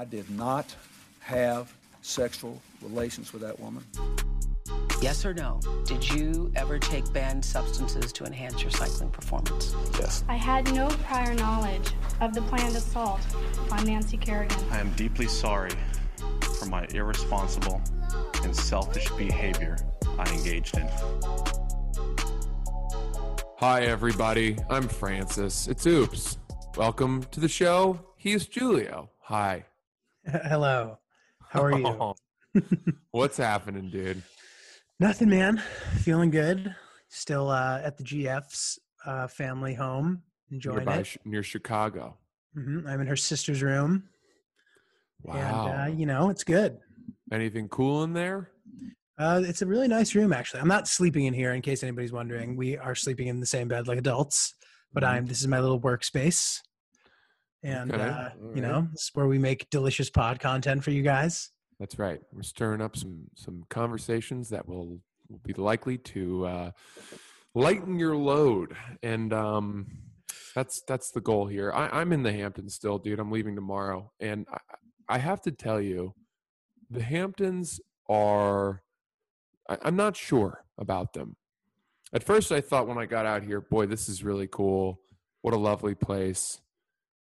I did not have sexual relations with that woman. Yes or no? Did you ever take banned substances to enhance your cycling performance? Yes. I had no prior knowledge of the planned assault on Nancy Kerrigan. I am deeply sorry for my irresponsible and selfish behavior I engaged in. Hi, everybody. I'm Francis. It's Oops. Welcome to the show. He's Julio. Hi. Hello. How are you? What's happening, dude? Nothing, man. Feeling good. Still uh, at the GF's uh, family home, enjoying Nearby, it. Ch- near Chicago. hmm I'm in her sister's room, Wow. and uh, you know it's good. Anything cool in there? Uh, it's a really nice room, actually. I'm not sleeping in here, in case anybody's wondering. We are sleeping in the same bed like adults, but Mhm. I'm. This is my little workspace, and Okay, uh, all you know, this is where we make delicious pod content for you guys. That's right. We're stirring up some some conversations that will, will be likely to uh, lighten your load, and um, that's that's the goal here. I, I'm in the Hamptons still, dude. I'm leaving tomorrow, and I, I have to tell you, the Hamptons are. I, I'm not sure about them. At first, I thought when I got out here, boy, this is really cool. What a lovely place.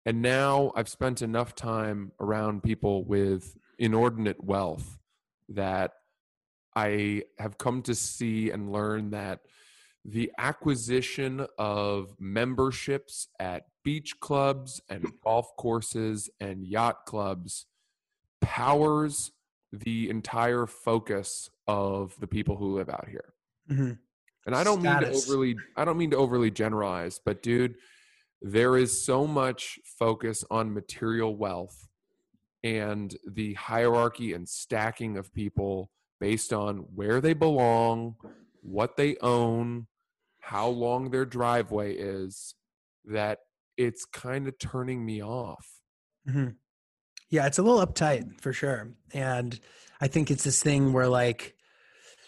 And now I've spent enough time around people with inordinate wealth that I have come to see and learn that the acquisition of memberships at beach clubs and golf courses and yacht clubs powers the entire focus of the people who live out here. hmm And I don't mean to overly I don't mean to overly generalize, but dude, there is so much focus on material wealth and the hierarchy and stacking of people based on where they belong, what they own, how long their driveway is that it's kind of turning me off. hmm Yeah, it's a little uptight for sure. And I think it's this thing where like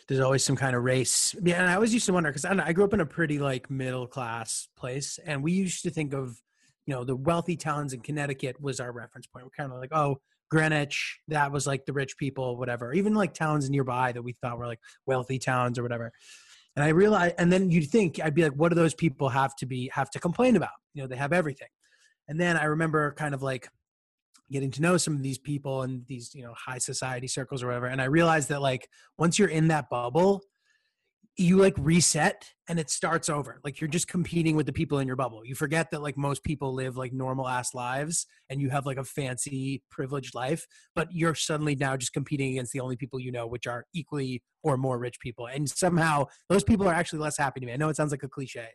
there's always some kind of race. Yeah, and I always used to wonder because I, I grew up in a pretty like middle class place, and we used to think of you know the wealthy towns in Connecticut was our reference point. We're kind of like oh Greenwich, that was like the rich people, whatever. Even like towns nearby that we thought were like wealthy towns or whatever. And I realized, and then you'd think I'd be like, what do those people have to be have to complain about? You know, they have everything. And then I remember kind of like getting to know some of these people in these you know high society circles or whatever and i realized that like once you're in that bubble you like reset and it starts over. Like you're just competing with the people in your bubble. You forget that like most people live like normal ass lives and you have like a fancy privileged life but you're suddenly now just competing against the only people you know which are equally or more rich people and somehow those people are actually less happy to me. I know it sounds like a cliche.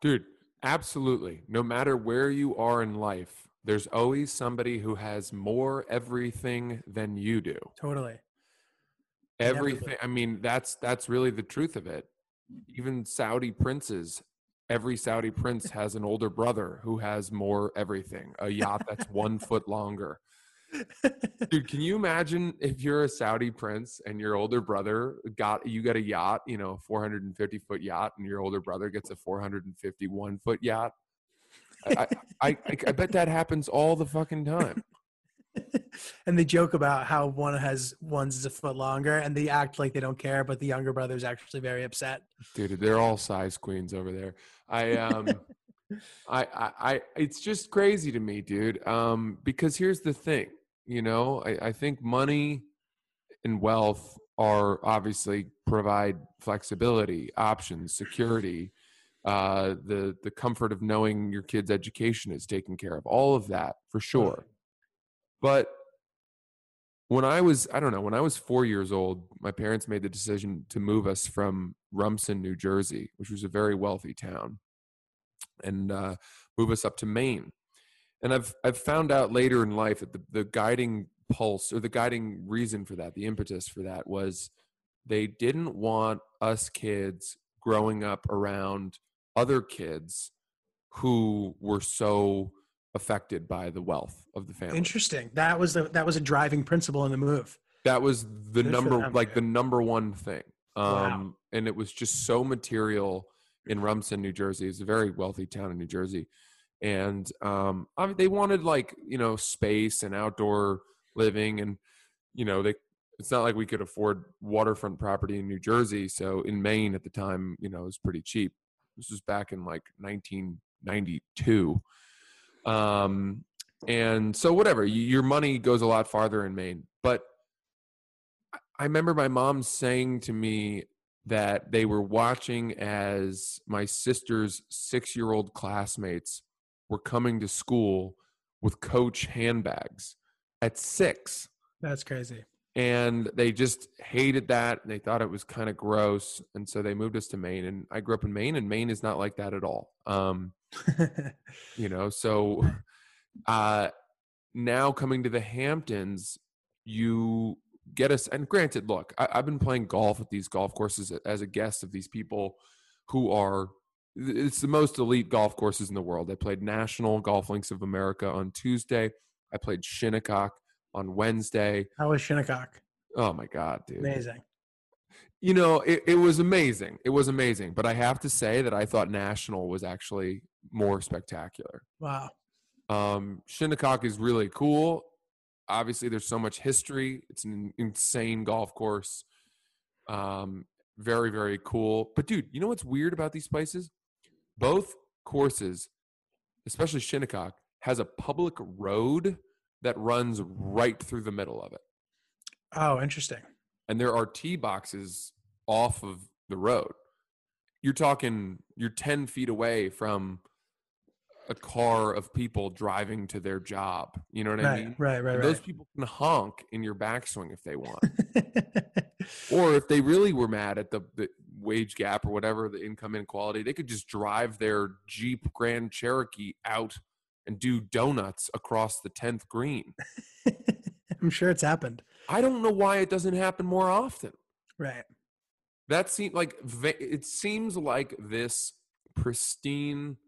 Dude, absolutely. No matter where you are in life, there's always somebody who has more everything than you do. totally Everything. I mean, that's that's really the truth of it. Even Saudi princes, every Saudi prince has an older brother who has more everything. A yacht that's one foot longer. Dude, can you imagine if you're a Saudi prince and your older brother got you got a yacht, you know, 450 foot yacht, and your older brother gets a 451 foot yacht? I, I, I, bet that happens all the fucking time. and they joke about how one has one's is a foot longer and they act like they don't care but the younger brother's actually very upset. Dude they're all size queens over there. I um I, I i it's just crazy to me dude. Um because here's the thing you know i, I think money and wealth are obviously provide flexibility options security uh the the comfort of knowing your kid's education is taken care of all of that for sure but when I was, I don't know, when I was four years old, my parents made the decision to move us from Rumson, New Jersey, which was a very wealthy town, and uh, move us up to Maine. And I've I've found out later in life that the, the guiding pulse or the guiding reason for that, the impetus for that was they didn't want us kids growing up around other kids who were so affected by the wealth of the family. interesting that was the that was a driving principle in the move That was the Good number, like the number one thing. Um, Wow. And it was just so material in Rumson, New Jersey. It's a very wealthy town in New Jersey. And um, I mean, they wanted like, you know, space and outdoor living and you know they it's not like we could afford waterfront property in New Jersey. So in Maine at the time, you know, it was pretty cheap. This was back in like 1992. Um, and so whatever, your money goes a lot farther in Maine. But I- remember my mom saying to me that they were watching as my sister's six-year-old classmates were coming to school with Coach handbags at six That's crazy. And they just hated that and they thought it was kind of gross and so they moved us to maine and i grew up in maine and maine is not like that at all. Um you know so uh now coming to the hamptons you get us and granted look I, i've been playing golf at these golf courses as a guest of these people who are it's the most elite golf courses in the world. I played national golf links of america on tuesday. I played shinnecock on wednesday How was Shinnecock? Oh my god, dude! Amazing. You know, it, it was amazing. It was amazing. But I have to say that I thought National was actually more spectacular. Wow. Um, Shinnecock is really cool. Obviously, there's so much history. It's an insane golf course. Um, very, very cool. But dude, you know what's weird about these places? Both courses, especially Shinnecock, has a public road that runs right through the middle of it. Oh, interesting. and there are tee boxes off of the road. You're talking, you're 10 feet away from a car of people driving to their job. You know what I mean? right, right, And Those right. people can honk in your backswing if they want. or if they really were mad at the, the wage gap or whatever, the income inequality, they could just drive their Jeep Grand Cherokee out and do donuts across the 10th green. I'm sure it's happened. I don't know why it doesn't happen more often. Right. That seems like it seems like this pristine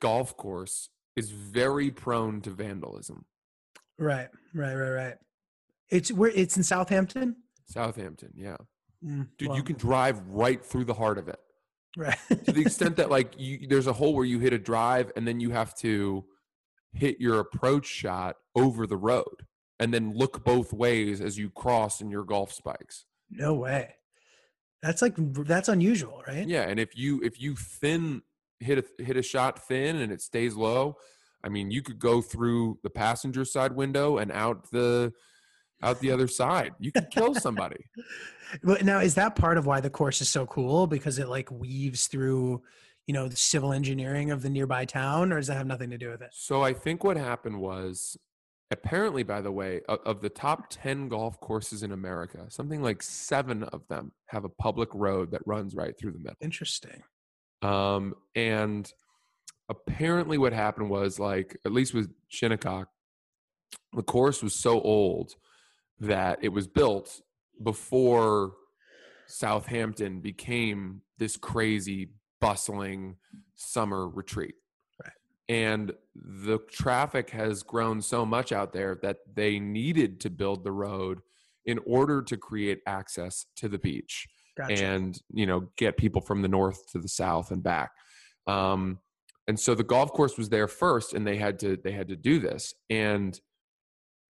golf course is very prone to vandalism. Right. Right. Right. Right. It's where it's in Southampton. Southampton, yeah. Mm, Dude, well, you can drive right through the heart of it. Right. To the extent that like you there's a hole where you hit a drive and then you have to hit your approach shot over the road and then look both ways as you cross in your golf spikes. no way. That's like that's unusual, right? Yeah, and if you if you thin hit a hit a shot thin and it stays low, I mean, you could go through the passenger side window and out the out the other side. You could kill somebody. But now is that part of why the course is so cool because it like weaves through, you know, the civil engineering of the nearby town, or does that have nothing to do with it? so I think what happened was apparently by the way of, of the top 10 golf courses in America, something like 7 of them have a public road that runs right through the middle. Interesting. Um, and apparently, what happened was like, at least with Shinnecock, the course was so old that it was built before Southampton became this crazy, bustling summer retreat. Right. And the traffic has grown so much out there that they needed to build the road in order to create access to the beach Gotcha. and you know get people from the north to the south and back um, and so the golf course was there first and they had to they had to do this and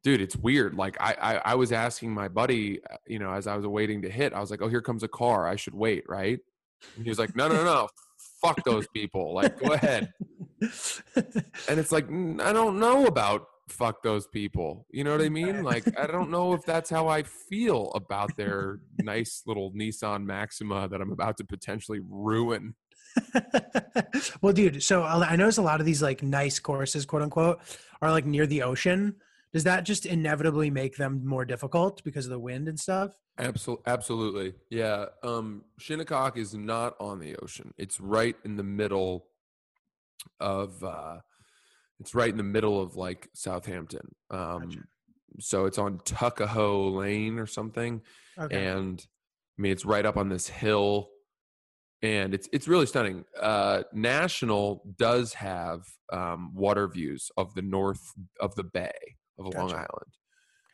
dude it's weird like I, I i was asking my buddy uh, you know as i was waiting to hit i was like oh here comes a car i should wait right? And he was like no no no fuck those people like go ahead. And it's like "Mm, i don't know about fuck those people you know what i mean? Like i don't know if that's how i feel about their nice little nissan maxima that i'm about to potentially ruin. Well, dude, so I I notice a lot of these like nice courses, quote unquote, are like near the ocean. Does that just inevitably make them more difficult because of the wind and stuff? Absolutely, absolutely, yeah. Um, Shinnecock is not on the ocean. It's right in the middle of. Uh, it's right in the middle of like Southampton. Um, Gotcha. so it's on Tuckahoe Lane or something, Okay. and I mean it's right up on this hill, and it's it's really stunning. Uh, National does have um, water views of the north of the bay of Long Island.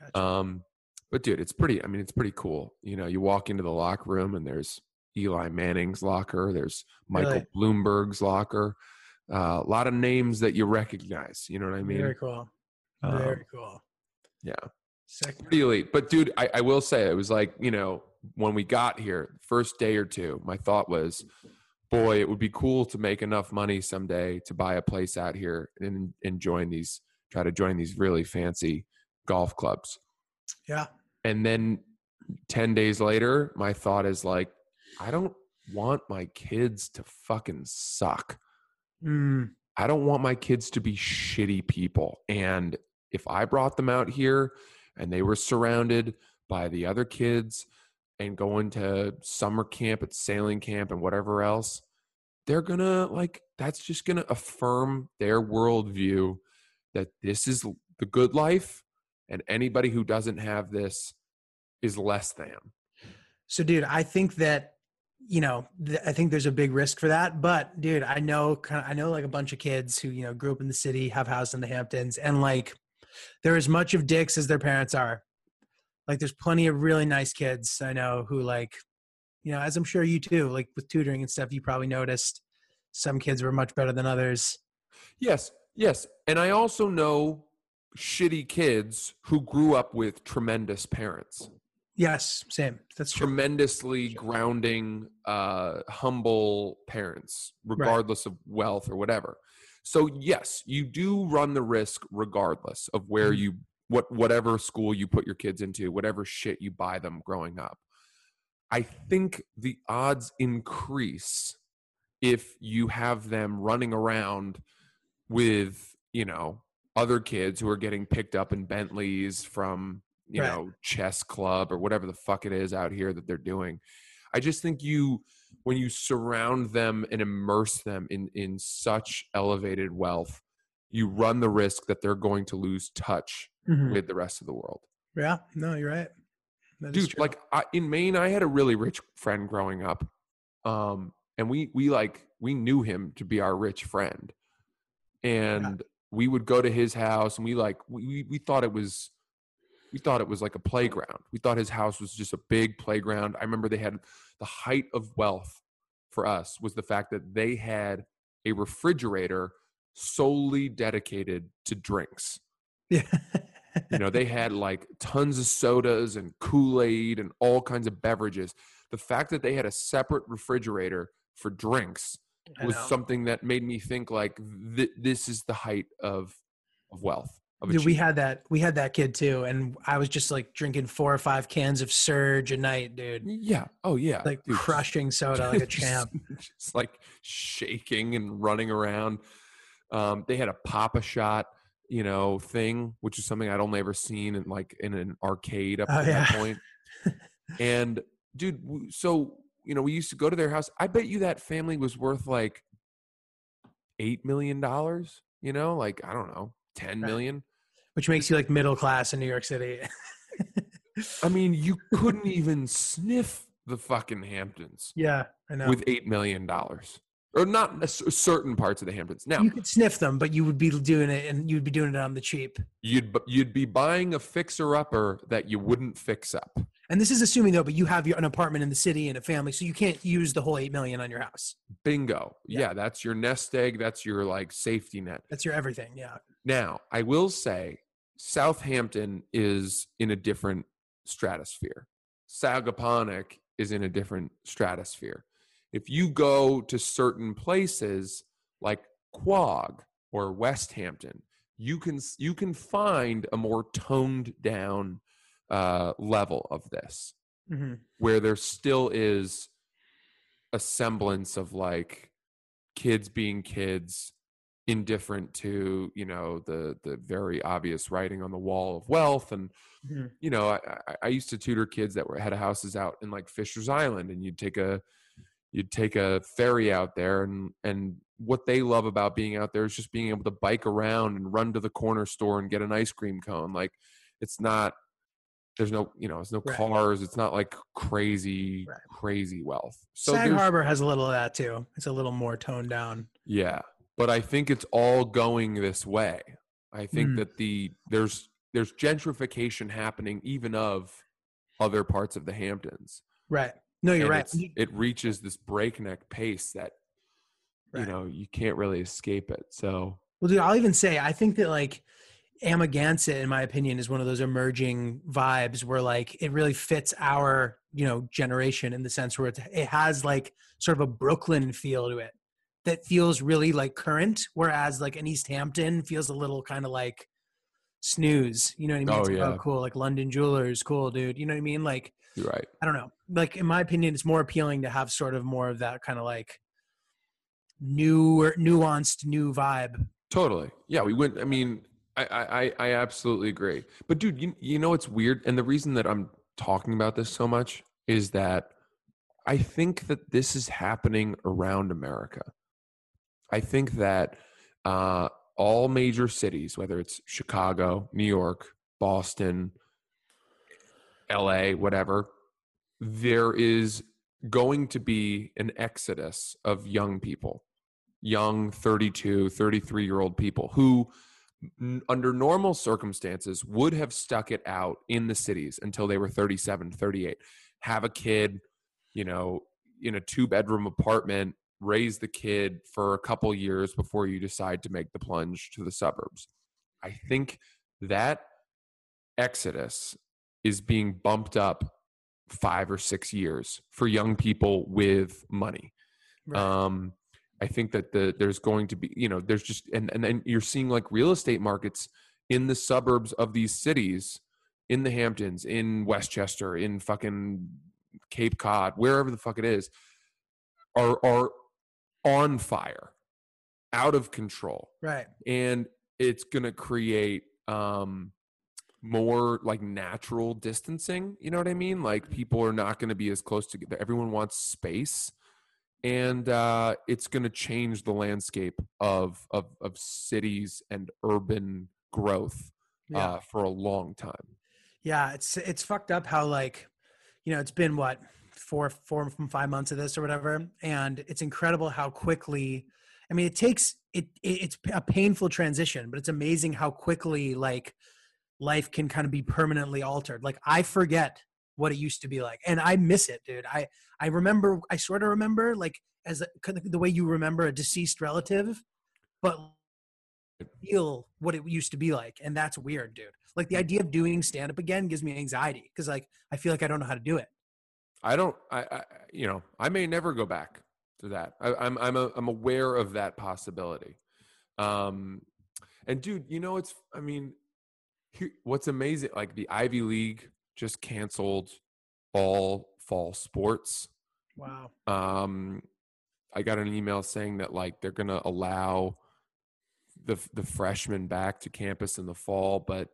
Gotcha. Um, but dude, it's pretty. I mean, it's pretty cool. You know, you walk into the locker room and there's Eli Manning's locker. There's Michael Really? Bloomberg's locker. Uh, a lot of names that you recognize. You know what I mean? Very cool. Um, Very cool. yeah. Sick. pretty elite. But dude, I, I will say it was like you know when we got here, first day or two, my thought was, boy, it would be cool to make enough money someday to buy a place out here and and join these, try to join these really fancy golf clubs. Yeah. And then ten days later, my thought is like, I don't want my kids to fucking suck. Mm, I don't want my kids to be shitty people. And if I brought them out here and they were surrounded by the other kids and going to summer camp at sailing camp and whatever else, they're gonna like that's just gonna affirm their worldview that this is the good life and anybody who doesn't have this is less than. So, dude, I think that you know, th- I think there's a big risk for that. But, dude, I know, kind of, I know, like a bunch of kids who you know grew up in the city, have house in the Hamptons, and like they're as much of dicks as their parents are. Like, there's plenty of really nice kids I know who like, you know, as I'm sure you too, like with tutoring and stuff, you probably noticed some kids were much better than others. Yes, yes. And I also know shitty kids who grew up with tremendous parents. Yes, same. That's true. tremendously grounding, uh, humble parents, regardless of wealth or whatever. So yes, you do run the risk, regardless of where Mhm. you what whatever school you put your kids into, whatever shit you buy them growing up. I think the odds increase if you have them running around with you know other kids who are getting picked up in Bentleys from you Right. know chess club or whatever the fuck it is out here that they're doing. I just think you when you surround them and immerse them in in such elevated wealth, you run the risk that they're going to lose touch Mhm. with the rest of the world. Yeah, no, you're right. That Dude, like I, in Maine, I had a really rich friend growing up, um, and we we like we knew him to be our rich friend, and we would go to his house, and we like we we, thought it was. We thought it was like a playground. We thought his house was just a big playground. I remember they had the height of wealth for us was the fact that they had a refrigerator solely dedicated to drinks yeah. you know they had like tons of sodas and kool-aid and all kinds of beverages the fact that they had a separate refrigerator for drinks was something that made me think like th- this is the height of of wealth of Dude, we had that. We had that kid too, and I was just like drinking four or five cans of Surge a night, dude. yeah oh yeah Like dude, crushing soda like a champ. just like shaking and running around um they had a Pop-A-Shot you know thing which is something i'd only ever seen in like in an arcade up Oh, to that yeah. point and dude so you know we used to go to their house i bet you that family was worth like eight million dollars you know like i don't know ten Right. million Which makes you like middle class in New York City. i mean you couldn't even sniff the fucking hamptons yeah, I know. with eight million dollars or not certain parts of the hamptons now you could sniff them, but you would be doing it, and you'd be doing it on the cheap. you'd you'd be buying a fixer upper that you wouldn't fix up And this is assuming though, but you have your, an apartment in the city and a family, so you can't use the whole eight million on your house. bingo Yeah. yeah that's your nest egg that's your like safety net That's your everything. Yeah. Now, I will say Southampton is in a different stratosphere. Sagaponack is in a different stratosphere. If you go to certain places like Quogue or West Hampton, you can you can find a more toned down uh, level of this hmm where there still is a semblance of like kids being kids indifferent to you know the the very obvious writing on the wall of wealth and Mhm. you know I, I- I used to tutor kids that were had houses out in like Fisher's Island and you'd take a you'd take a ferry out there and and what they love about being out there is just being able to bike around and run to the corner store and get an ice cream cone like it's not there's no you know it's no Right. cars it's not like crazy Right. crazy wealth so Sag Harbor has a little of that too. It's a little more toned down. yeah, but I think it's all going this way. I think Mm. that the there's there's gentrification happening even of other parts of the Hamptons. Right. No, you're and right. It reaches this breakneck pace that Right. you know you can't really escape it. So Well, dude, I'll even say I think that like Amagansett, in my opinion, is one of those emerging vibes where like it really fits our you know generation in the sense where it, it has like sort of a Brooklyn feel to it that feels really like current, whereas like an East Hampton feels a little kind of like snooze. You know what I mean? Oh, It's like, oh, yeah. cool. Like London Jewelers, cool, dude. You know what I mean? Like right. I don't know. Like in my opinion, it's more appealing to have sort of more of that kind of like newer, nuanced, new vibe. Totally. Yeah, we went. I mean, I, I, I- I absolutely agree. But dude, you, you know it's weird, and the reason that I'm talking about this so much is that I think that this is happening around America. I think that uh, all major cities, whether it's Chicago, New York, Boston, L.A., whatever, there is going to be an exodus of young people young 32 33 year old people who n- under normal circumstances would have stuck it out in the cities until they were 37 38 have a kid you know in a two bedroom apartment raise the kid for a couple years before you decide to make the plunge to the suburbs i think that exodus is being bumped up five or six years for young people with money. Um i think that the there's going to be you know there's just and and then you're seeing like real estate markets in the suburbs of these cities in the hamptons in westchester in fucking cape cod wherever the fuck it is are are on fire out of control. Right. and it's going to create um more like natural distancing you know what i mean like people are not going to be as close together everyone wants space and uh it's going to change the landscape of of of cities and urban growth Yeah. uh for a long time Yeah, it's it's fucked up how like, you know, it's been what four four from five months of this or whatever, and it's incredible how quickly. I mean, it takes it, it. It's a painful transition, but it's amazing how quickly like life can kind of be permanently altered. Like I forget what it used to be like, and I miss it, dude. I I remember. I sort of remember like as a, the way you remember a deceased relative, but feel what it used to be like and that's weird dude like the idea of doing stand up again gives me anxiety because like i feel like i don't know how to do it I don't. I, I you know I may never go back to that. I, I'm I'm a, I'm aware of that possibility. Um, and dude, you know it's. I mean, what's amazing? Like the Ivy League just canceled all fall sports. wow Um, I got an email saying that like they're gonna allow the the freshmen back to campus in the fall, but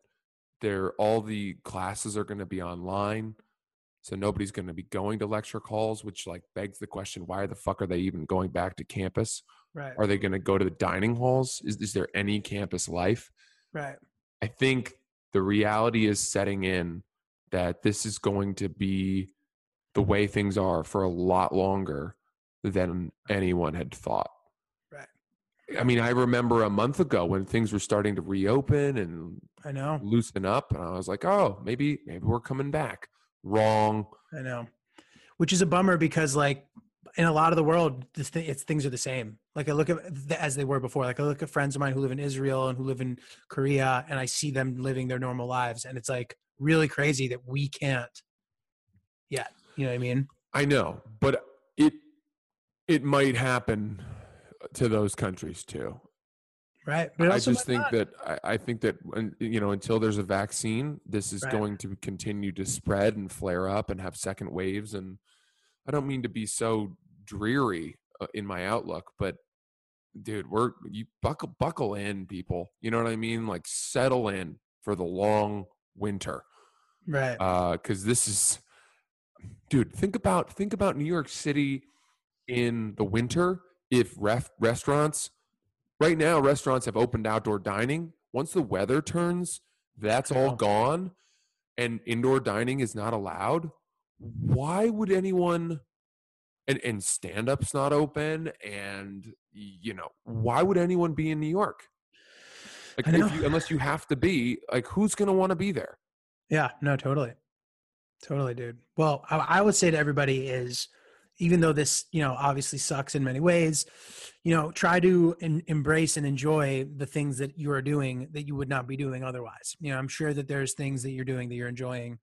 they're all the classes are gonna be online. So nobody's going to be going to lecture calls, which like begs the question: Why the fuck are they even going back to campus? right Are they going to go to the dining halls? Is is there any campus life? right I think the reality is setting in that this is going to be the way things are for a lot longer than anyone had thought. Right. I mean, I remember a month ago when things were starting to reopen and i know loosen up, and I was like, "Oh, maybe maybe we're coming back." Wrong. i know which is a bummer because like in a lot of the world this thing, it's things are the same like i look at th- as they were before like i look at friends of mine who live in israel and who live in korea and i see them living their normal lives and it's like really crazy that we can't yet you know what i mean I know, but it it might happen to those countries too. right I just think not. that I, I think that you know until there's a vaccine, this is Right. going to continue to spread and flare up and have second waves. And I don't mean to be so dreary uh, in my outlook, but dude, we're you buckle buckle in, people. You know what I mean? Like settle in for the long winter, right because this is, dude. Think about think about New York City in the winter. If ref, restaurants right now restaurants have opened outdoor dining once the weather turns that's all gone and indoor dining is not allowed why would anyone and, and stand-up's not open and you know why would anyone be in new york like if you, unless you have to be like who's going to want to be there Yeah, no, totally. Totally, dude. Well, I, I would say to everybody is even though this, you know, obviously sucks in many ways, you know, try to en- embrace and enjoy the things that you are doing that you would not be doing otherwise. You know, I'm sure that there's things that you're doing that you're enjoying.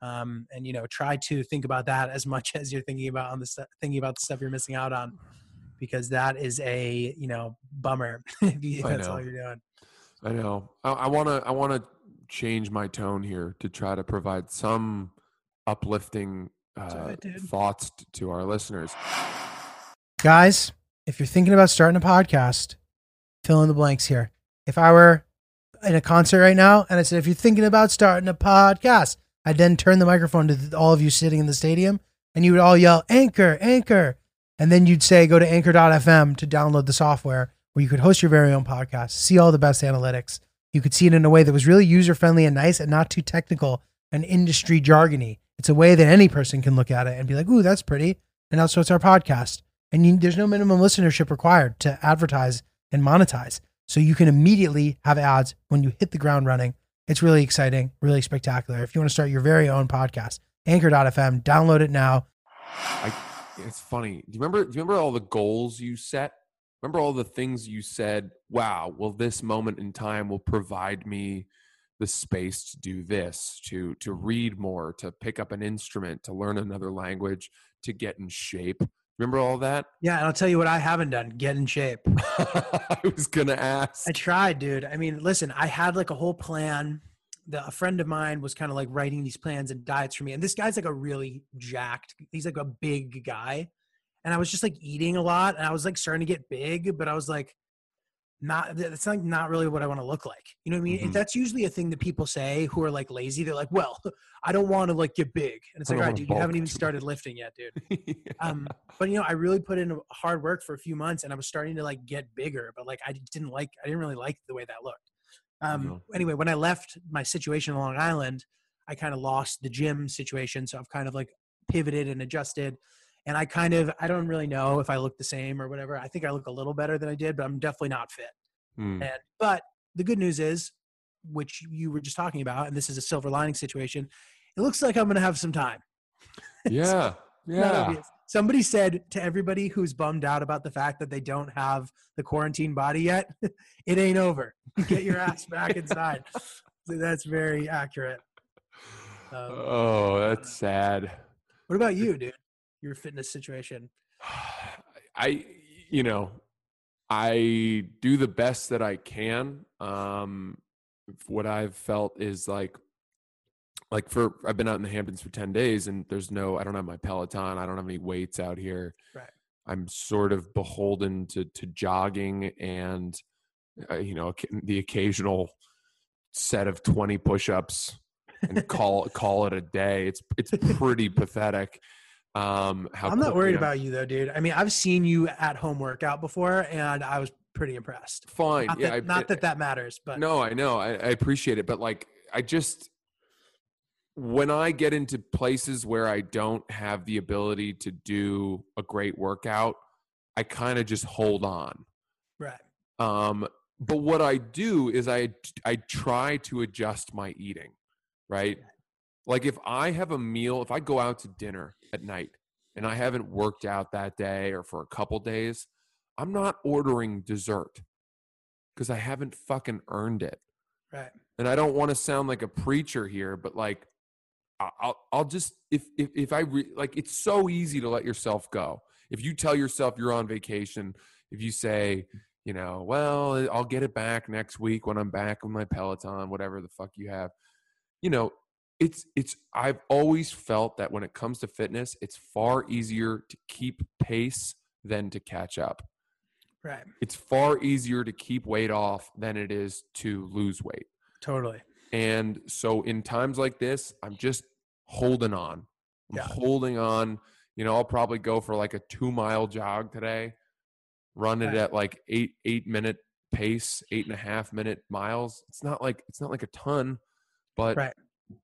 Um, and you know, try to think about that as much as you're thinking about on the stu- thinking about the stuff you're missing out on, because that is a you know bummer if, you, if I that's all know. you're doing. I know. I want to. I want to change my tone here to try to provide some uplifting uh, it, thoughts t- to our listeners. Guys, if you're thinking about starting a podcast, fill in the blanks here. If I were in a concert right now and I said, if you're thinking about starting a podcast, I'd then turn the microphone to all of you sitting in the stadium and you would all yell, Anchor, Anchor. And then you'd say, go to anchor.fm to download the software where you could host your very own podcast, see all the best analytics. You could see it in a way that was really user friendly and nice and not too technical and industry jargony. It's a way that any person can look at it and be like, ooh, that's pretty. And also, it's our podcast. And you, there's no minimum listenership required to advertise and monetize. So you can immediately have ads when you hit the ground running. It's really exciting, really spectacular. If you want to start your very own podcast, anchor.fm, download it now. I, it's funny. Do you remember? Do you remember all the goals you set? Remember all the things you said? Wow. Well, this moment in time will provide me the space to do this, to to read more, to pick up an instrument, to learn another language, to get in shape. Remember all that? Yeah, and I'll tell you what I haven't done: get in shape. I was gonna ask. I tried, dude. I mean, listen, I had like a whole plan. The, a friend of mine was kind of like writing these plans and diets for me. And this guy's like a really jacked, he's like a big guy. And I was just like eating a lot and I was like starting to get big, but I was like, not, that's like not really what I want to look like. You know what I mean? Mhm. That's usually a thing that people say who are like lazy. They're like, well, I don't want to like get big. And it's I like, all right, dude, you haven't even started lifting yet, dude. Um, but you know, I really put in hard work for a few months, and I was starting to like get bigger. But like, I didn't like, I didn't really like the way that looked. Um. Anyway, when I left my situation on Long Island, I kind of lost the gym situation, so I've kind of like pivoted and adjusted. And I kind of, I don't really know if I look the same or whatever. I think I look a little better than I did, but I'm definitely not fit. Hmm. And but the good news is, which you were just talking about, and this is a silver lining situation. It looks like I'm going to have some time. yeah, Not yeah. Somebody said to everybody who's bummed out about the fact that they don't have the quarantine body yet, it ain't over. Get your ass back inside. So that's very accurate. Um, Oh, that's sad. what about you, dude? Your fitness situation. I, you know, I do the best that I can. Um, what I've felt is like, like for I've been out in the Hamptons for ten days, and there's no, I don't have my Peloton, I don't have any weights out here. Right. I'm sort of beholden to to jogging and, uh, you know, the occasional set of twenty push-ups and call call it a day. It's it's pretty pathetic. Um, how I'm not worried I'm- about you though, dude. I mean, I've seen you at home workout before, and I was pretty impressed. Fine, Not, yeah. that, I- not that that matters, but No, I know. I, I appreciate it. But like, I just, when I get into places where I don't have the ability to do a great workout, I kind of just hold on. right, Um, but what I do is I, I try to adjust my eating, right? Like if I have a meal, if I go out to dinner at night and I haven't worked out that day or for a couple days, I'm not ordering dessert because I haven't fucking earned it right. and I don't want to sound like a preacher here, but like, I'll I'll just if if if I re, like, it's so easy to let yourself go. If you tell yourself you're on vacation, if you say, you know, well, I'll get it back next week when I'm back with my Peloton, whatever the fuck you have, you know, it's it's. I've always felt that when it comes to fitness, it's far easier to keep pace than to catch up Right. it's far easier to keep weight off than it is to lose weight. Totally. And so in times like this, I'm just holding on. I'm Yeah. holding on. You know, I'll probably go for like a two mile jog today, run it Right. at like eight, eight minute pace, eight and a half minute miles. It's not like it's not like a ton, but Right.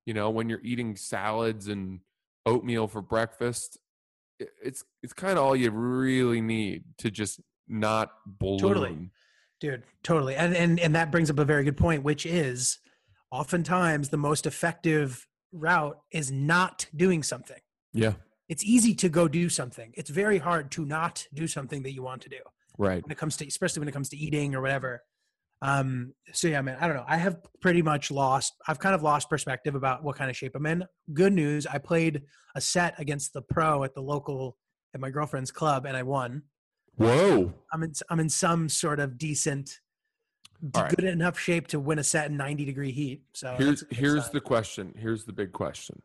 You know, when you're eating salads and oatmeal for breakfast, it's it's kind of all you really need to just not balloon. Totally. dude totally and and and that brings up a very good point which is oftentimes the most effective route is not doing something Yeah. it's easy to go do something. It's very hard to not do something that you want to do Right. when it comes to, especially when it comes to eating or whatever. Um, so yeah, man, I don't know. I have pretty much lost, I've kind of lost perspective about what kind of shape I'm in. Good news. I played a set against the pro at the local, at my girlfriend's club and I won. Whoa. I'm in, I'm in some sort of decent, right. good enough shape to win a set in 90 degree heat. So here's that's a good here's sign. the question. Here's the big question.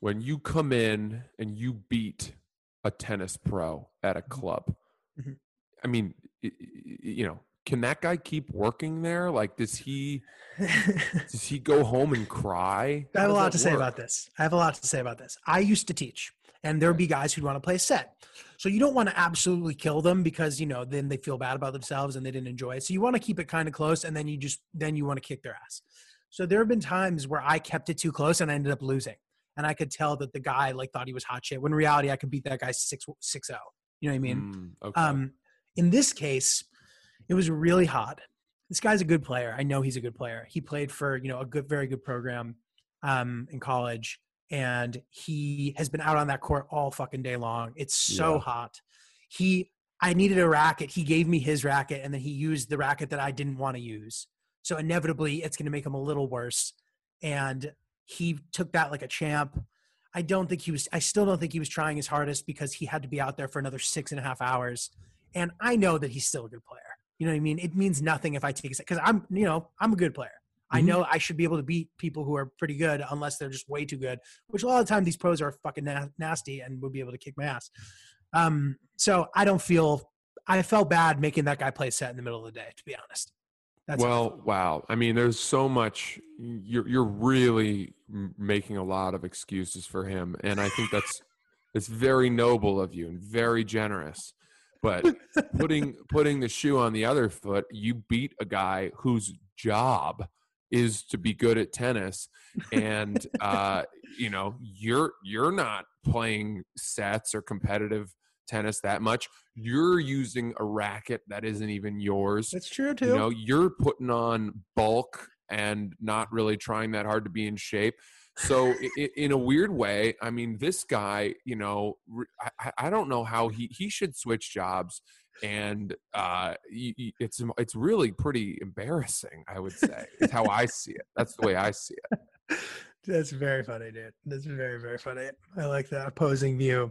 When you come in and you beat a tennis pro at a club, Mhm. I mean, you know, can that guy keep working there? Like, does he does he go home and cry? I have a lot to say about this. I have a lot to say about this. I used to teach, and there would be guys who'd want to play a set. So you don't want to absolutely kill them because you know then they feel bad about themselves and they didn't enjoy it. So you want to keep it kind of close, and then you just then you want to kick their ass. So there have been times where I kept it too close and I ended up losing, and I could tell that the guy like thought he was hot shit. When in reality, I could beat that guy six six zero. You know what I mean? Mm, okay. Um, in this case, it was really hot. This guy's a good player. I know he's a good player. He played for you know a good, very good program um, in college, and he has been out on that court all fucking day long. It's so Yeah. hot. He, I needed a racket. He gave me his racket, and then he used the racket that I didn't want to use. So inevitably, it's going to make him a little worse. And he took that like a champ. I don't think he was. I still don't think he was trying his hardest because he had to be out there for another six and a half hours. And I know that he's still a good player. You know what I mean? It means nothing if I take it because I'm, you know, I'm a good player. I Mhm. know I should be able to beat people who are pretty good unless they're just way too good. Which a lot of the time these pros are fucking na- nasty and would be able to kick my ass. Um, so I don't feel. I felt bad making that guy play set in the middle of the day. To be honest. That's I well, wow. I mean, there's so much. You're you're really making a lot of excuses for him, and I think that's it's very noble of you and very generous. But putting putting the shoe on the other foot, you beat a guy whose job is to be good at tennis, and uh, you know you're you're not playing sets or competitive tennis that much. You're using a racket that isn't even yours That's true too. you know you're putting on bulk and not really trying that hard to be in shape so in a weird way i mean this guy you know I- don't know how he he should switch jobs and uh it's it's really pretty embarrassing i would say is how i see it that's the way i see it That's very funny, dude. That's very, very funny. I like that opposing view.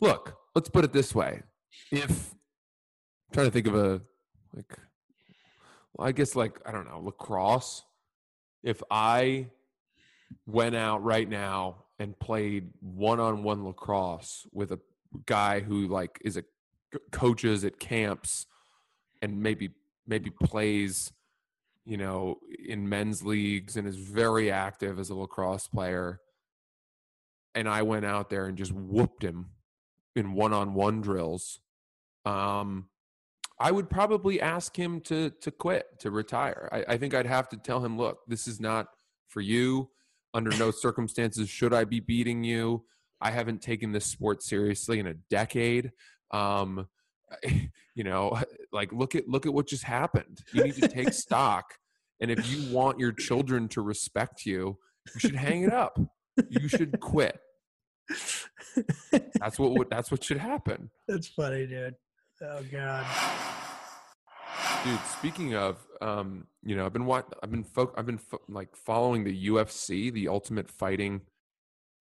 look let's put it this way if I'm trying to think of a like well, i guess like i don't know lacrosse if i went out right now and played one-on-one lacrosse with a guy who like is a coaches at camps and maybe maybe plays you know in men's leagues and is very active as a lacrosse player. And i went out there and just whooped him in one-on-one drills. Um i would probably ask him to to quit to retire. I, I think i'd have to tell him look this is not for you under no circumstances should i be beating you. I haven't taken this sport seriously in a decade. Um you know like look at look at what just happened. You need to take stock. And if you want your children to respect you you should hang it up. You should quit. That's what that's what should happen. That's funny, dude. Oh god. dude speaking of um you know i've been what i've been fo- i've been fo- like following the ufc the ultimate fighting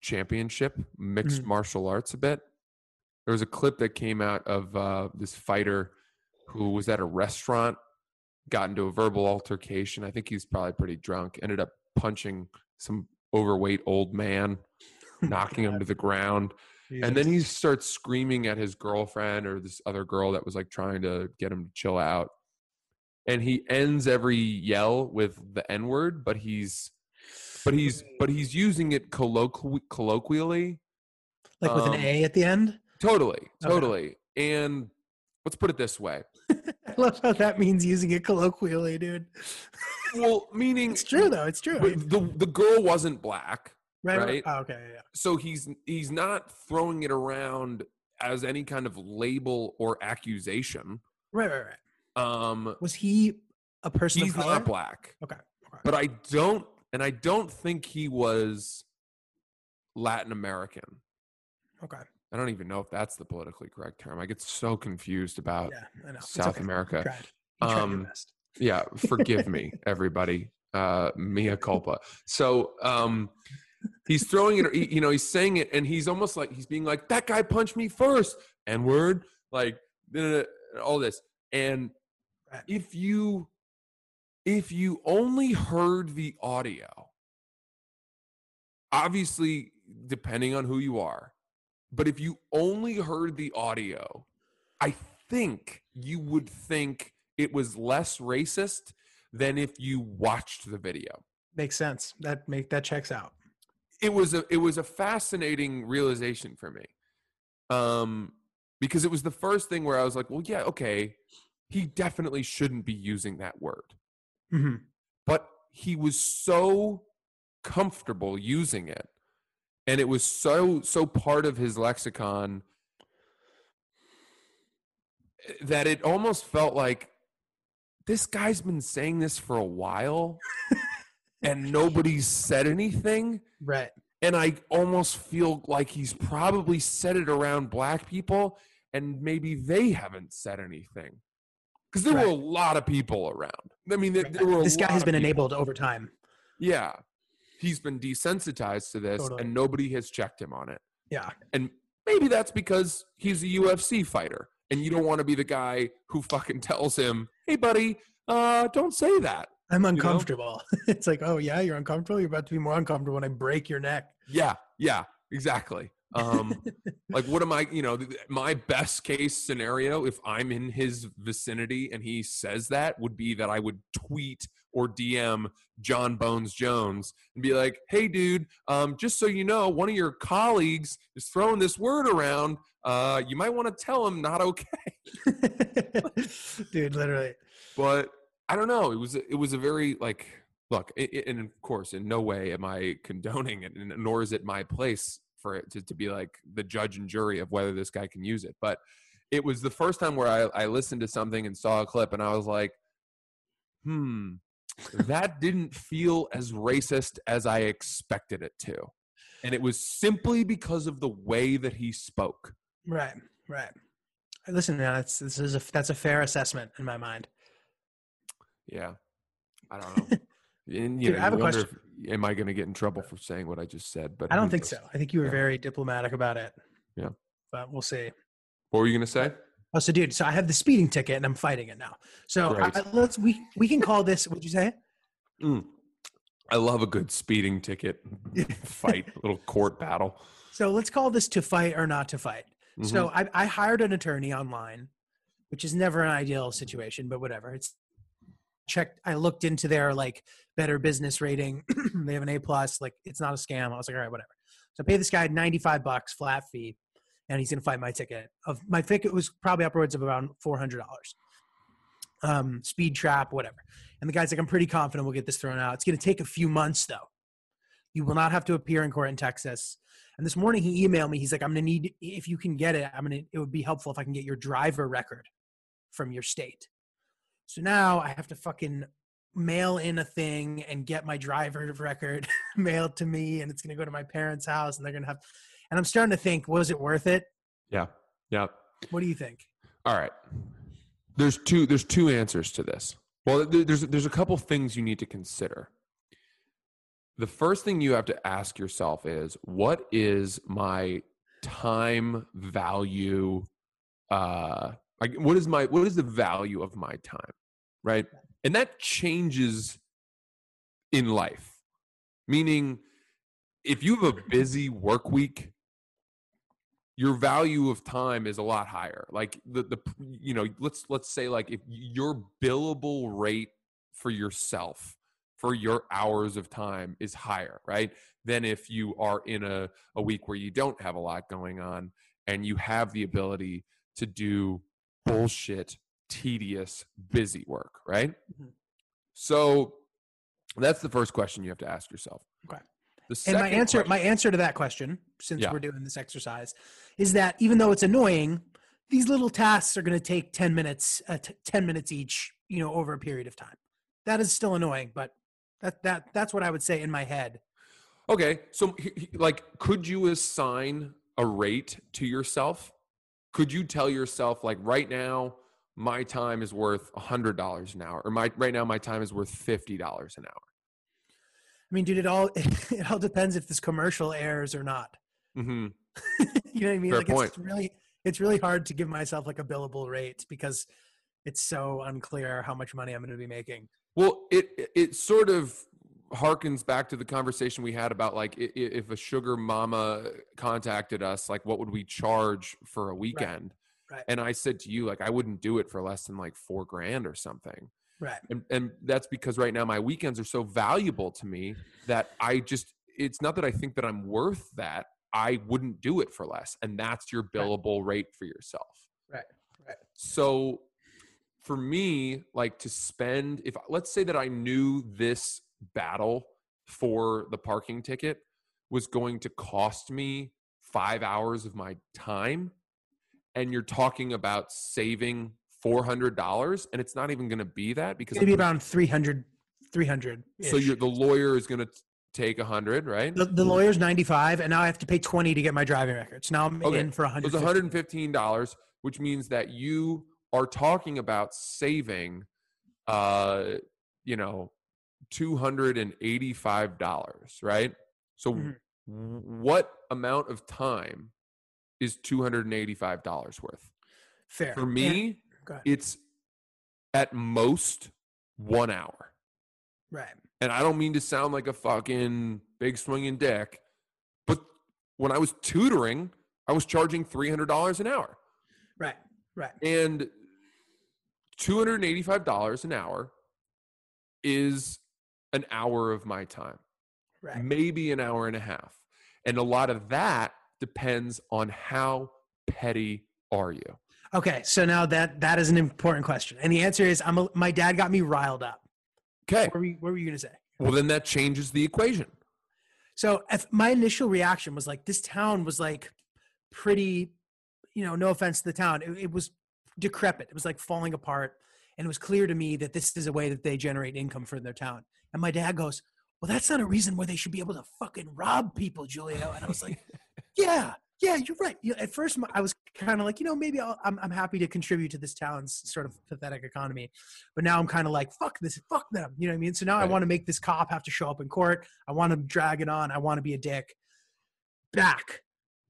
championship mixed Mhm. martial arts a bit. There was a clip that came out of uh this fighter who was at a restaurant got into a verbal altercation. I think he's probably pretty drunk ended up punching some overweight old man knocking him to the ground. And then he starts screaming at his girlfriend or this other girl that was like trying to get him to chill out and he ends every yell with the n word but he's but he's but he's using it colloqu- colloquially like with um, an A at the end. totally Okay. totally and let's put it this way I love how that means using it colloquially, dude. well meaning It's true though. It's true. the the girl wasn't black right. right. right. Oh, okay. Yeah. so he's he's not throwing it around as any kind of label or accusation Right. Right. Right. Um Was he a person he's of color? not black Okay. okay. but i don't and i don't think he was latin american Okay. I don't even know if that's the politically correct term. I get so confused about Yeah, I know. South okay. America. You tried. You tried Um. Yeah, forgive me, everybody. Uh, mea culpa. So um, he's throwing it. You know, he's saying it, and he's almost like he's being like, "That guy punched me first, N word." Like all this, and. If you if you only heard the audio, obviously depending on who you are, but if you only heard the audio, I think you would think it was less racist than if you watched the video. Makes sense. That make that checks out. It was a it was a fascinating realization for me. Um because it was the first thing where I was like, well yeah, okay, he definitely shouldn't be using that word. hmm But he was so comfortable using it and it was so so part of his lexicon eh, that it almost felt like this guy's been saying this for a while and nobody's said anything Right. and i almost feel like he's probably said it around black people and maybe they haven't said anything because there were a lot of people around i mean there, there were This guy has been enabled over time. Yeah. He's been desensitized to this Totally. and nobody has checked him on it. Yeah. And maybe that's because he's a UFC fighter and you don't want to be the guy who fucking tells him, "Hey buddy, uh don't say that." I'm know? uncomfortable. it's like, oh yeah, you're uncomfortable. You're about to be more uncomfortable when I break your neck. Yeah, yeah, exactly. Um like what am I, you know, my best case scenario if I'm in his vicinity and he says that would be that I would tweet or DM Jon Bones Jones and be like, "Hey dude, um just so you know, one of your colleagues is throwing this word around. Uh you might want to tell him not okay." Dude, literally. but I don't know. It was it was a very like look, i i- and of course, in no way am I condoning it, nor is it my place for it to, to be like the judge and jury of whether this guy can use it. But it was the first time where I, I listened to something and saw a clip, and I was like, hmm, that didn't feel as racist as I expected it to, and it was simply because of the way that he spoke. Right. Right. Listen, man, that's this is a that's a fair assessment in my mind. Yeah. I don't know. And, you Dude, know, I have a question. if- am I going to get in trouble for saying what I just said? But I don't think knows? so. I think you were Yeah. very diplomatic about it. Yeah. But we'll see. What were you going to say? Oh, so dude, so I have the speeding ticket and I'm fighting it now. So I, let's we we can call this. What'd you say? Mm. I love a good speeding ticket fight, little court battle. So let's call this to fight or not to fight. So Mm-hmm. I, I hired an attorney online, which is never an ideal situation, but whatever. It's checked. I looked into their like better business rating. they have an A plus. Like it's not a scam. I was like, all right, whatever. So I pay this guy ninety five bucks flat fee, and he's gonna fight my ticket. Of my ticket was probably upwards of around four hundred dollars. Um, speed trap, whatever. And the guy's like, I'm pretty confident we'll get this thrown out. It's gonna take a few months though. You will not have to appear in court in Texas. And this morning he emailed me. He's like, I'm gonna need if you can get it. I'm gonna. It would be helpful if I can get your driver record from your state. So now I have to fucking mail in a thing and get my driver record mailed to me, and it's gonna go to my parents' house, and they're gonna have. And I'm starting to think, was it worth it? Yeah. Yeah. What do you think? All right. There's two there's two answers to this. Well, there's there's a couple things you need to consider. The first thing you have to ask yourself is what is my time value uh like what is my what is the value of my time? Right? And that changes in life. Meaning if you have a busy work week, your value of time is a lot higher like the the you know let's let's say like if your billable rate for yourself for your hours of time is higher right than if you are in a, a week where you don't have a lot going on and you have the ability to do bullshit tedious busy work right Mhm. so that's the first question you have to ask yourself Okay. And my answer, question- my answer to that question, since Yeah. we're doing this exercise, is that even though it's annoying, these little tasks are going to take ten minutes, uh, t- ten minutes each, you know, over a period of time. That is still annoying, but that that that's what I would say in my head. Okay, so like, could you assign a rate to yourself? Could you tell yourself like right now my time is worth $100 an hour or my right now my time is worth $50 an hour? I mean, dude, it all it all depends if this commercial airs or not. Mhm. you know what I mean? Fair like point. it's really it's really hard to give myself like a billable rate because it's so unclear how much money I'm going to be making. Well, it it- sort of harkens back to the conversation we had about like if a sugar mama contacted us, like what would we charge for a weekend? right. And I said to you, like I wouldn't do it for less than like four grand or something. Right. And and that's because right now my weekends are so valuable to me that I just it's not that I think that I'm worth that. I wouldn't do it for less. And that's your billable rate for yourself. Right. Right. So for me, like to spend, if let's say that I knew this battle for the parking ticket was going to cost me five hours of my time, and you're talking about saving $400, and it's not even going to be that because Maybe around 300 300 so you're, the lawyer is going to take a hundred, right? the, the lawyer's 95 and now I have to pay 20 to get my driving records. Now I'm Okay, in for It was 150. $115, which means that you are talking about saving, uh, you know, $285, right? So Mhm. what amount of time is $285 worth? Fair. For me, ahead. it's at most one hour. right. And I don't mean to sound like a fucking big swinging dick, but when I was tutoring, I was charging $300 an hour. Right. Right. And $285 an hour is an hour of my time, Right. maybe an hour and a half. And a lot of that depends on how petty are you. Okay, so now that that is an important question, and the answer is I'm. A, my dad got me riled up. Okay. What were you, what were you gonna say? Well, then that changes the equation. So if my initial reaction was like, this town was like pretty, you know, no offense to the town, it, it was decrepit. It was like falling apart, and it was clear to me that this is a way that they generate income for their town. And my dad goes, "Well, that's not a reason where they should be able to fucking rob people, Julio." And I was like, "Yeah, yeah, you're right." You know, at first, I was kind of like, you know, maybe I'll, I'm I'm happy to contribute to this town's sort of pathetic economy, but now I'm kind of like, "Fuck this, fuck them." You know what I mean? So now I want to make this cop have to show up in court. I want to drag it on. I want to be a dick. Back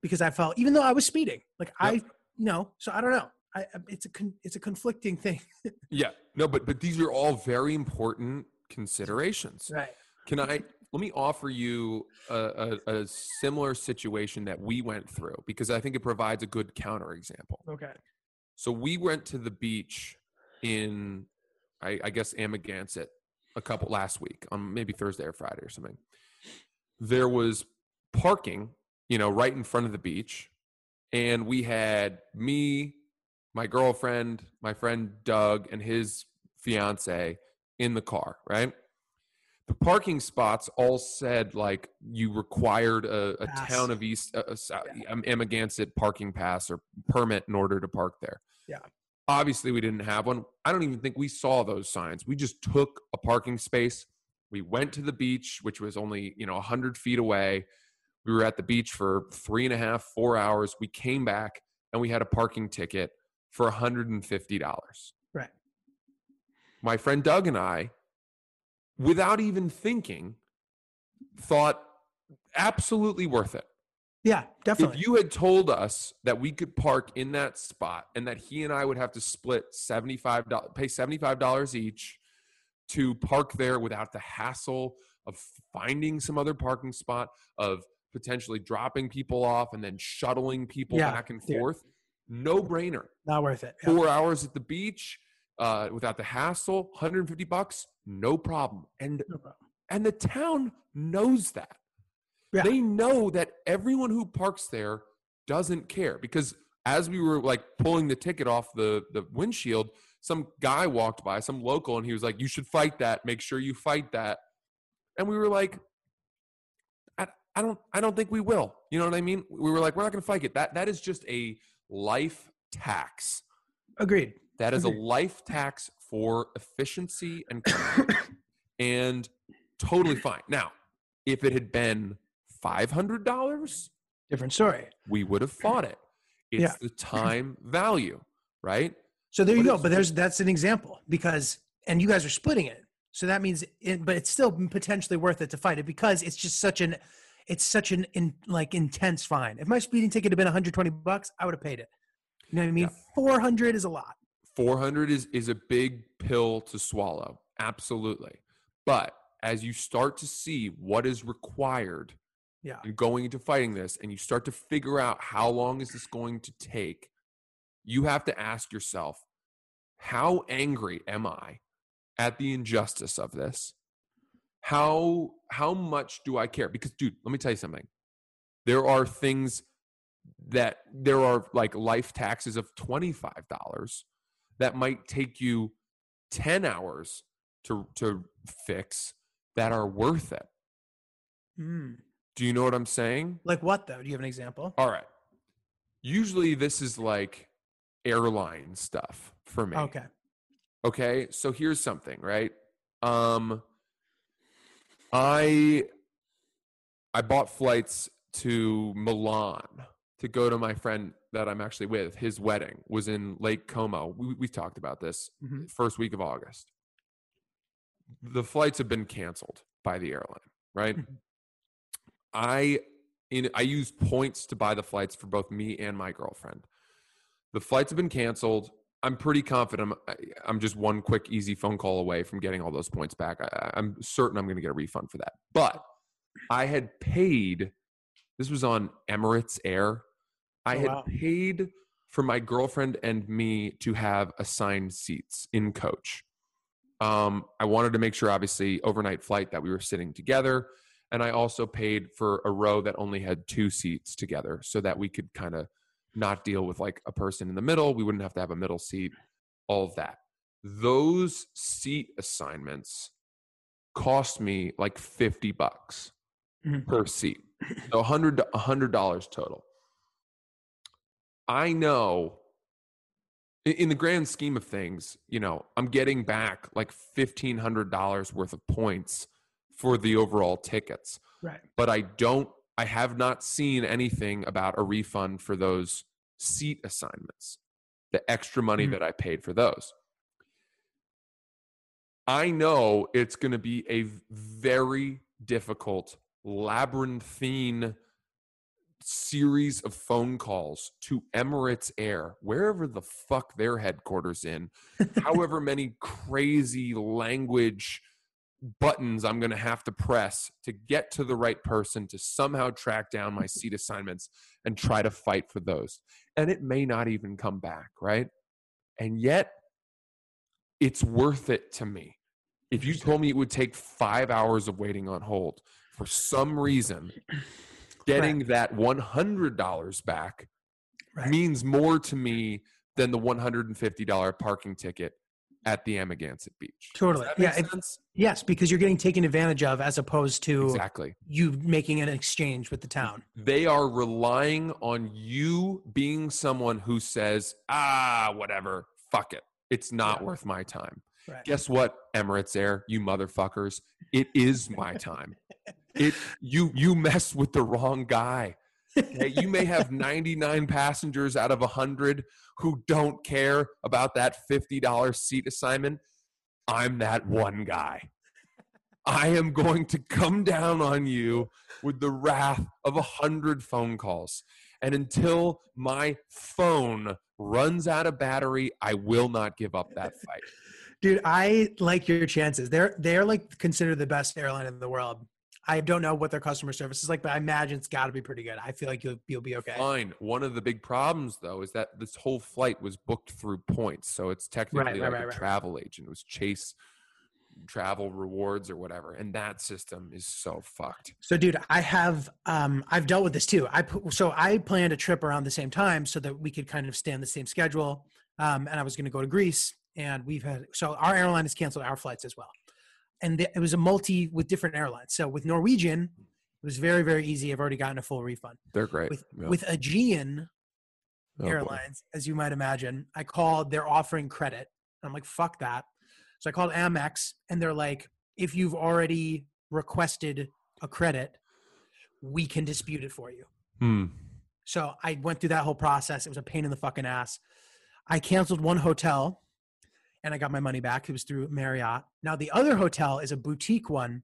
because I felt, even though I was speeding, like I, you know, so I don't know. I, I- it's a con, it's a conflicting thing. Yeah. No, but but these are all very important considerations. right. Can I let me offer you a, a, a similar situation that we went through because I think it provides a good counterexample. Okay. So we went to the beach in, I, I guess, Amagansett a couple last week on maybe Thursday or Friday or something. There was parking, you know, right in front of the beach, and we had me, my girlfriend, my friend Doug, and his fiance in the car, right? The parking spots all said like you required a, a town of East, a, a, Sou- um, Amagansett parking pass or permit in order to park there. Yeah. Obviously, we didn't have one. I don't even think we saw those signs. We just took a parking space. We went to the beach, which was only you know hundred feet away. We were at the beach for three and a half, four hours. We came back and we had a parking ticket for $150. Right. My friend Doug and I, without even thinking, thought absolutely worth it. Yeah, definitely. If you had told us that we could park in that spot and that he and I would have to split $75, pay $75 each to park there without the hassle of finding some other parking spot, of potentially dropping people off and then shuttling people Yeah, back and yeah. forth, no brainer. Not worth it. Yeah. Four hours at the beach uh, without the hassle, 150 bucks, no problem. And No problem. and the town knows that. Yeah. They know that everyone who parks there doesn't care because as we were like pulling the ticket off the the windshield, some guy walked by, some local, and he was like, "You should fight that. Make sure you fight that." And we were like, "I, I don't, I don't think we will." You know what I mean? We were like, "We're not going to fight it. That that is just a life tax. Agreed. That is a life tax for efficiency and and totally fine. Now, if it had been five hundred dollars, different story. we would have fought it. It's Yeah. the time value, right? So there you go. But there's that's an example because and you guys are splitting it. So that means it, but it's still potentially worth it to fight it because it's just such an it's such an in, like intense fine. If my speeding ticket had been 120 bucks, I would have paid it. You know what I mean? 400 is a lot. 400 is is a big pill to swallow absolutely. But as you start to see what is required Yeah. in going into fighting this and you start to figure out how long is this going to take you have to ask yourself how angry am i at the injustice of this? How how much do i care? Because dude let me tell you something. There are things that there are like life taxes of $25 that might take you 10 hours to to fix that are worth it. Mm. Do you know what I'm saying? Like what though? Do you have an example? All right. Usually this is like airline stuff for me. Okay. Okay, so here's something, right? Um I I bought flights to Milan to go to my friend that I'm actually with. His wedding was in Lake Como. We we talked about this Mhm. first week of August. The flights have been canceled by the airline, right? Mhm. I in I used points to buy the flights for both me and my girlfriend. The flights have been canceled. I'm pretty confident. I'm, I'm just one quick, easy phone call away from getting all those points back. I, I'm certain I'm going to get a refund for that. But I had paid. This was on Emirates Air. I Oh, had wow. paid for my girlfriend and me to have assigned seats in coach. Um, I wanted to make sure, obviously, overnight flight that we were sitting together. And I also paid for a row that only had two seats together so that we could kind of not deal with like a person in the middle. We wouldn't have to have a middle seat, all of that. Those seat assignments cost me like 50 bucks Mhm. per seat. So 100 to $100 total. I know in the grand scheme of things, you know, I'm getting back like $1500 worth of points for the overall tickets Right. but I don't I have not seen anything about a refund for those seat assignments. The extra money Mhm. that I paid for those. I know it's going to be a very difficult labyrinthine series of phone calls to Emirates Air, wherever the fuck their headquarters in, however many crazy language buttons I'm going to have to press to get to the right person to somehow track down my seat assignments and try to fight for those. And it may not even come back, right? And yet, it's worth it to me. If you told me it would take five hours of waiting on hold for some reason, getting that $100 back Right. means more to me than the $150 parking ticket at the Amagansett Beach. Totally. Yeah. it- yes, because you're getting taken advantage of as opposed to Exactly. you making an exchange with the town. They are relying on you being someone who says, ah, whatever, fuck it. It's not Yeah. worth my time. Right. Guess what, Emirates Air, you motherfuckers? It is my time. It you you mess with the wrong guy. Okay, you may have 99 passengers out of 100 who don't care about that $50 seat assignment. I'm that one guy. I am going to come down on you with the wrath of a hundred phone calls. And until my phone runs out of battery, I will not give up that fight. Dude, I like your chances. They're they're like considered the best airline in the world. I don't know what their customer service is like, but I imagine it's got to be pretty good. I feel like you'll you'll be okay. Fine. One of the big problems, though, is that this whole flight was booked through points. So it's technically right, like right, a right. travel agent. It was Chase Travel Rewards or whatever. And that system is so fucked. So, dude, I have um I've dealt with this too. I so I planned a trip around the same time so that we could kind of stay on the same schedule. Um, and I was going to go to Greece, and we've had so our airline has canceled our flights as well, and it was a multi with different airlines. So with Norwegian, it was very very easy. I've already gotten a full refund. They're great. With Yeah. with Aegean Oh, boy. Airlines, as you might imagine, I called. They're offering credit. I'm like, fuck that. So I called Amex, and they're like, if you've already requested a credit, we can dispute it for you. Hmm. So I went through that whole process. It was a pain in the fucking ass. I canceled one hotel and I got my money back. It was through Marriott. Now the other hotel is a boutique one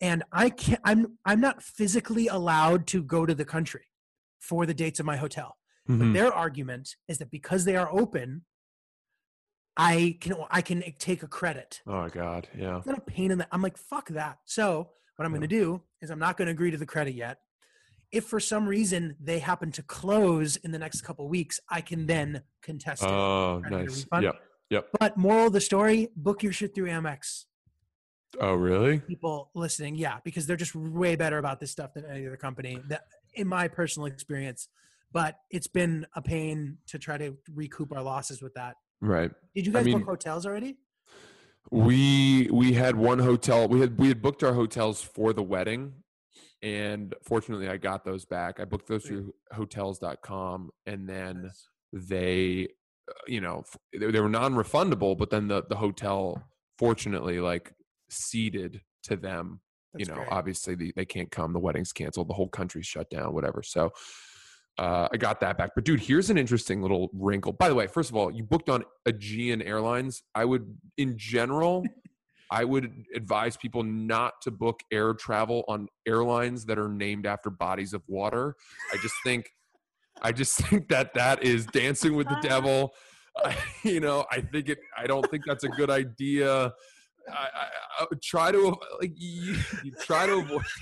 and I can't I'm I'm not physically allowed to go to the country for the dates of my hotel. But Mhm. their argument is that because they are open, I can I can take a credit. Oh my God. Yeah. It's not a pain in the. I'm like, fuck that. So what I'm going to do is I'm not going to agree to the credit yet. If for some reason they happen to close in the next couple weeks, I can then contest it. Oh, get a nice. Yep. Yep. But moral of the story: book your shit through Amex. Oh, really? People listening, yeah, because they're just way better about this stuff than any other company. That, in my personal experience, but it's been a pain to try to recoup our losses with that. Right. Did you I guys mean- book hotels already? We we had one hotel. We had we had booked our hotels for the wedding, and fortunately, I got those back. I booked those through Hotels.com, and then they, uh, you know, they, they were non-refundable. But then the the hotel, fortunately, like ceded to them. That's you know, great. obviously they, they can't come. The wedding's canceled. The whole country's shut down. Whatever. So. Uh, I got that back. But dude, here's an interesting little wrinkle. By the way, first of all, you booked on Aegean Airlines. I would, in general, I would advise people not to book air travel on airlines that are named after bodies of water. I just think, I just think that that is dancing with the devil. I, you know, I think it. I don't think that's a good idea. I, I, I would try to like you, you try to avoid.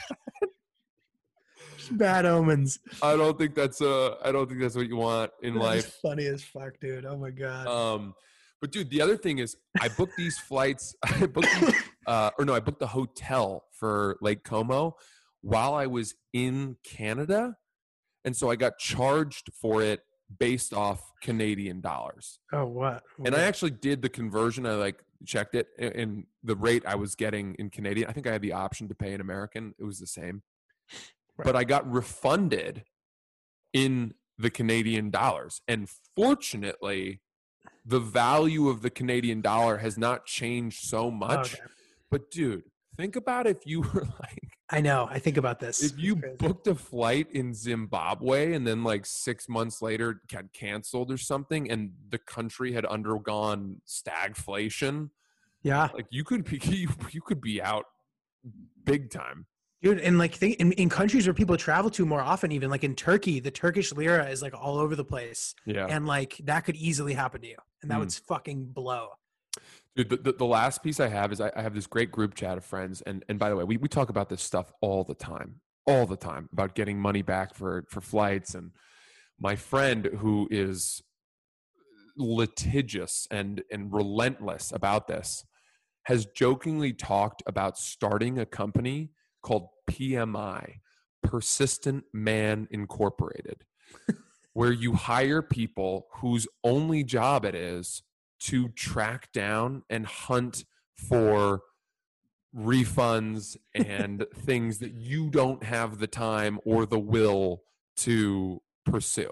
Bad omens. I don't think that's uh I don't think that's what you want in That's life. funny as fuck, dude. Oh my god. Um, but dude, the other thing is, I booked these flights. I booked, these, uh, or no, I booked the hotel for Lake Como while I was in Canada, and so I got charged for it based off Canadian dollars. oh what? And I actually did the conversion. I like checked it, and the rate I was getting in Canadian. I think I had the option to pay in American. It was the same, but I got refunded in the Canadian dollars. And fortunately, the value of the Canadian dollar has not changed so oh, much. Okay. But dude, think about if you were like I know. I think about this. if you booked a flight in Zimbabwe and then like six months later got canceled or something, and the country had undergone stagflation, yeah, like you could be you, you could be out big time. dude, and like think in, in countries where people travel to more often, even like in Turkey, the Turkish lira is like all over the place, Yeah, and like that could easily happen to you, and that Mm. would fucking blow. Dude. The, the, the last piece I have is I, I have this great group chat of friends, and and by the way, we we talk about this stuff all the time, all the time about getting money back for for flights and my friend who is litigious and and relentless about this has jokingly talked about starting a company called PMI Persistent Man Incorporated where you hire people whose only job it is to track down and hunt for refunds and things that you don't have the time or the will to pursue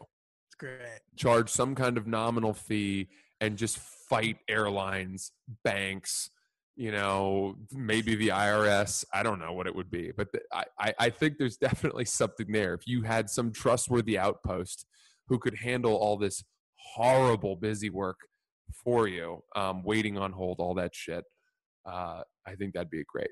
It's great. charge some kind of nominal fee and just fight airlines, banks, you know, maybe the IRS. I don't know what it would be, but th- I, I, I think there's definitely something there. If you had some trustworthy outpost who could handle all this horrible busy work for you, um, waiting on hold, all that shit, uh, I think that'd be a great.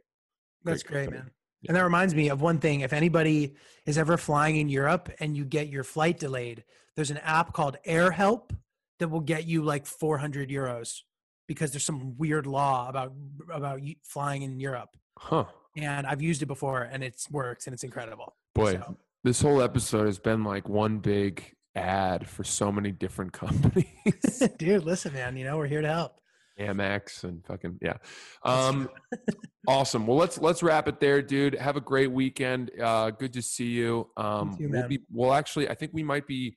That's great great, man. And that reminds me of one thing. If anybody is ever flying in Europe and you get your flight delayed, there's an app called AirHelp that will get you like 400 euros because there's some weird law about about flying in Europe. Huh. And I've used it before and it works and it's incredible. Boy, So- this whole episode has been like one big ad for so many different companies. Dude, listen, man, you know, we're here to help. Amex and fucking yeah. Um awesome. Well let's let's wrap it there, dude. Have a great weekend. Uh good to see you. Um too, we'll be well actually I think we might be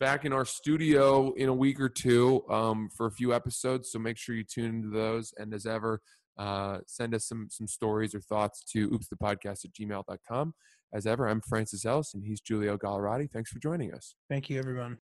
back in our studio in a week or two um for a few episodes. So make sure you tune into those. And as ever, uh send us some some stories or thoughts to oops the podcast at gmail.com. As ever, I'm Francis Ellison. he's Julio Gallerati. Thanks for joining us. Thank you, everyone.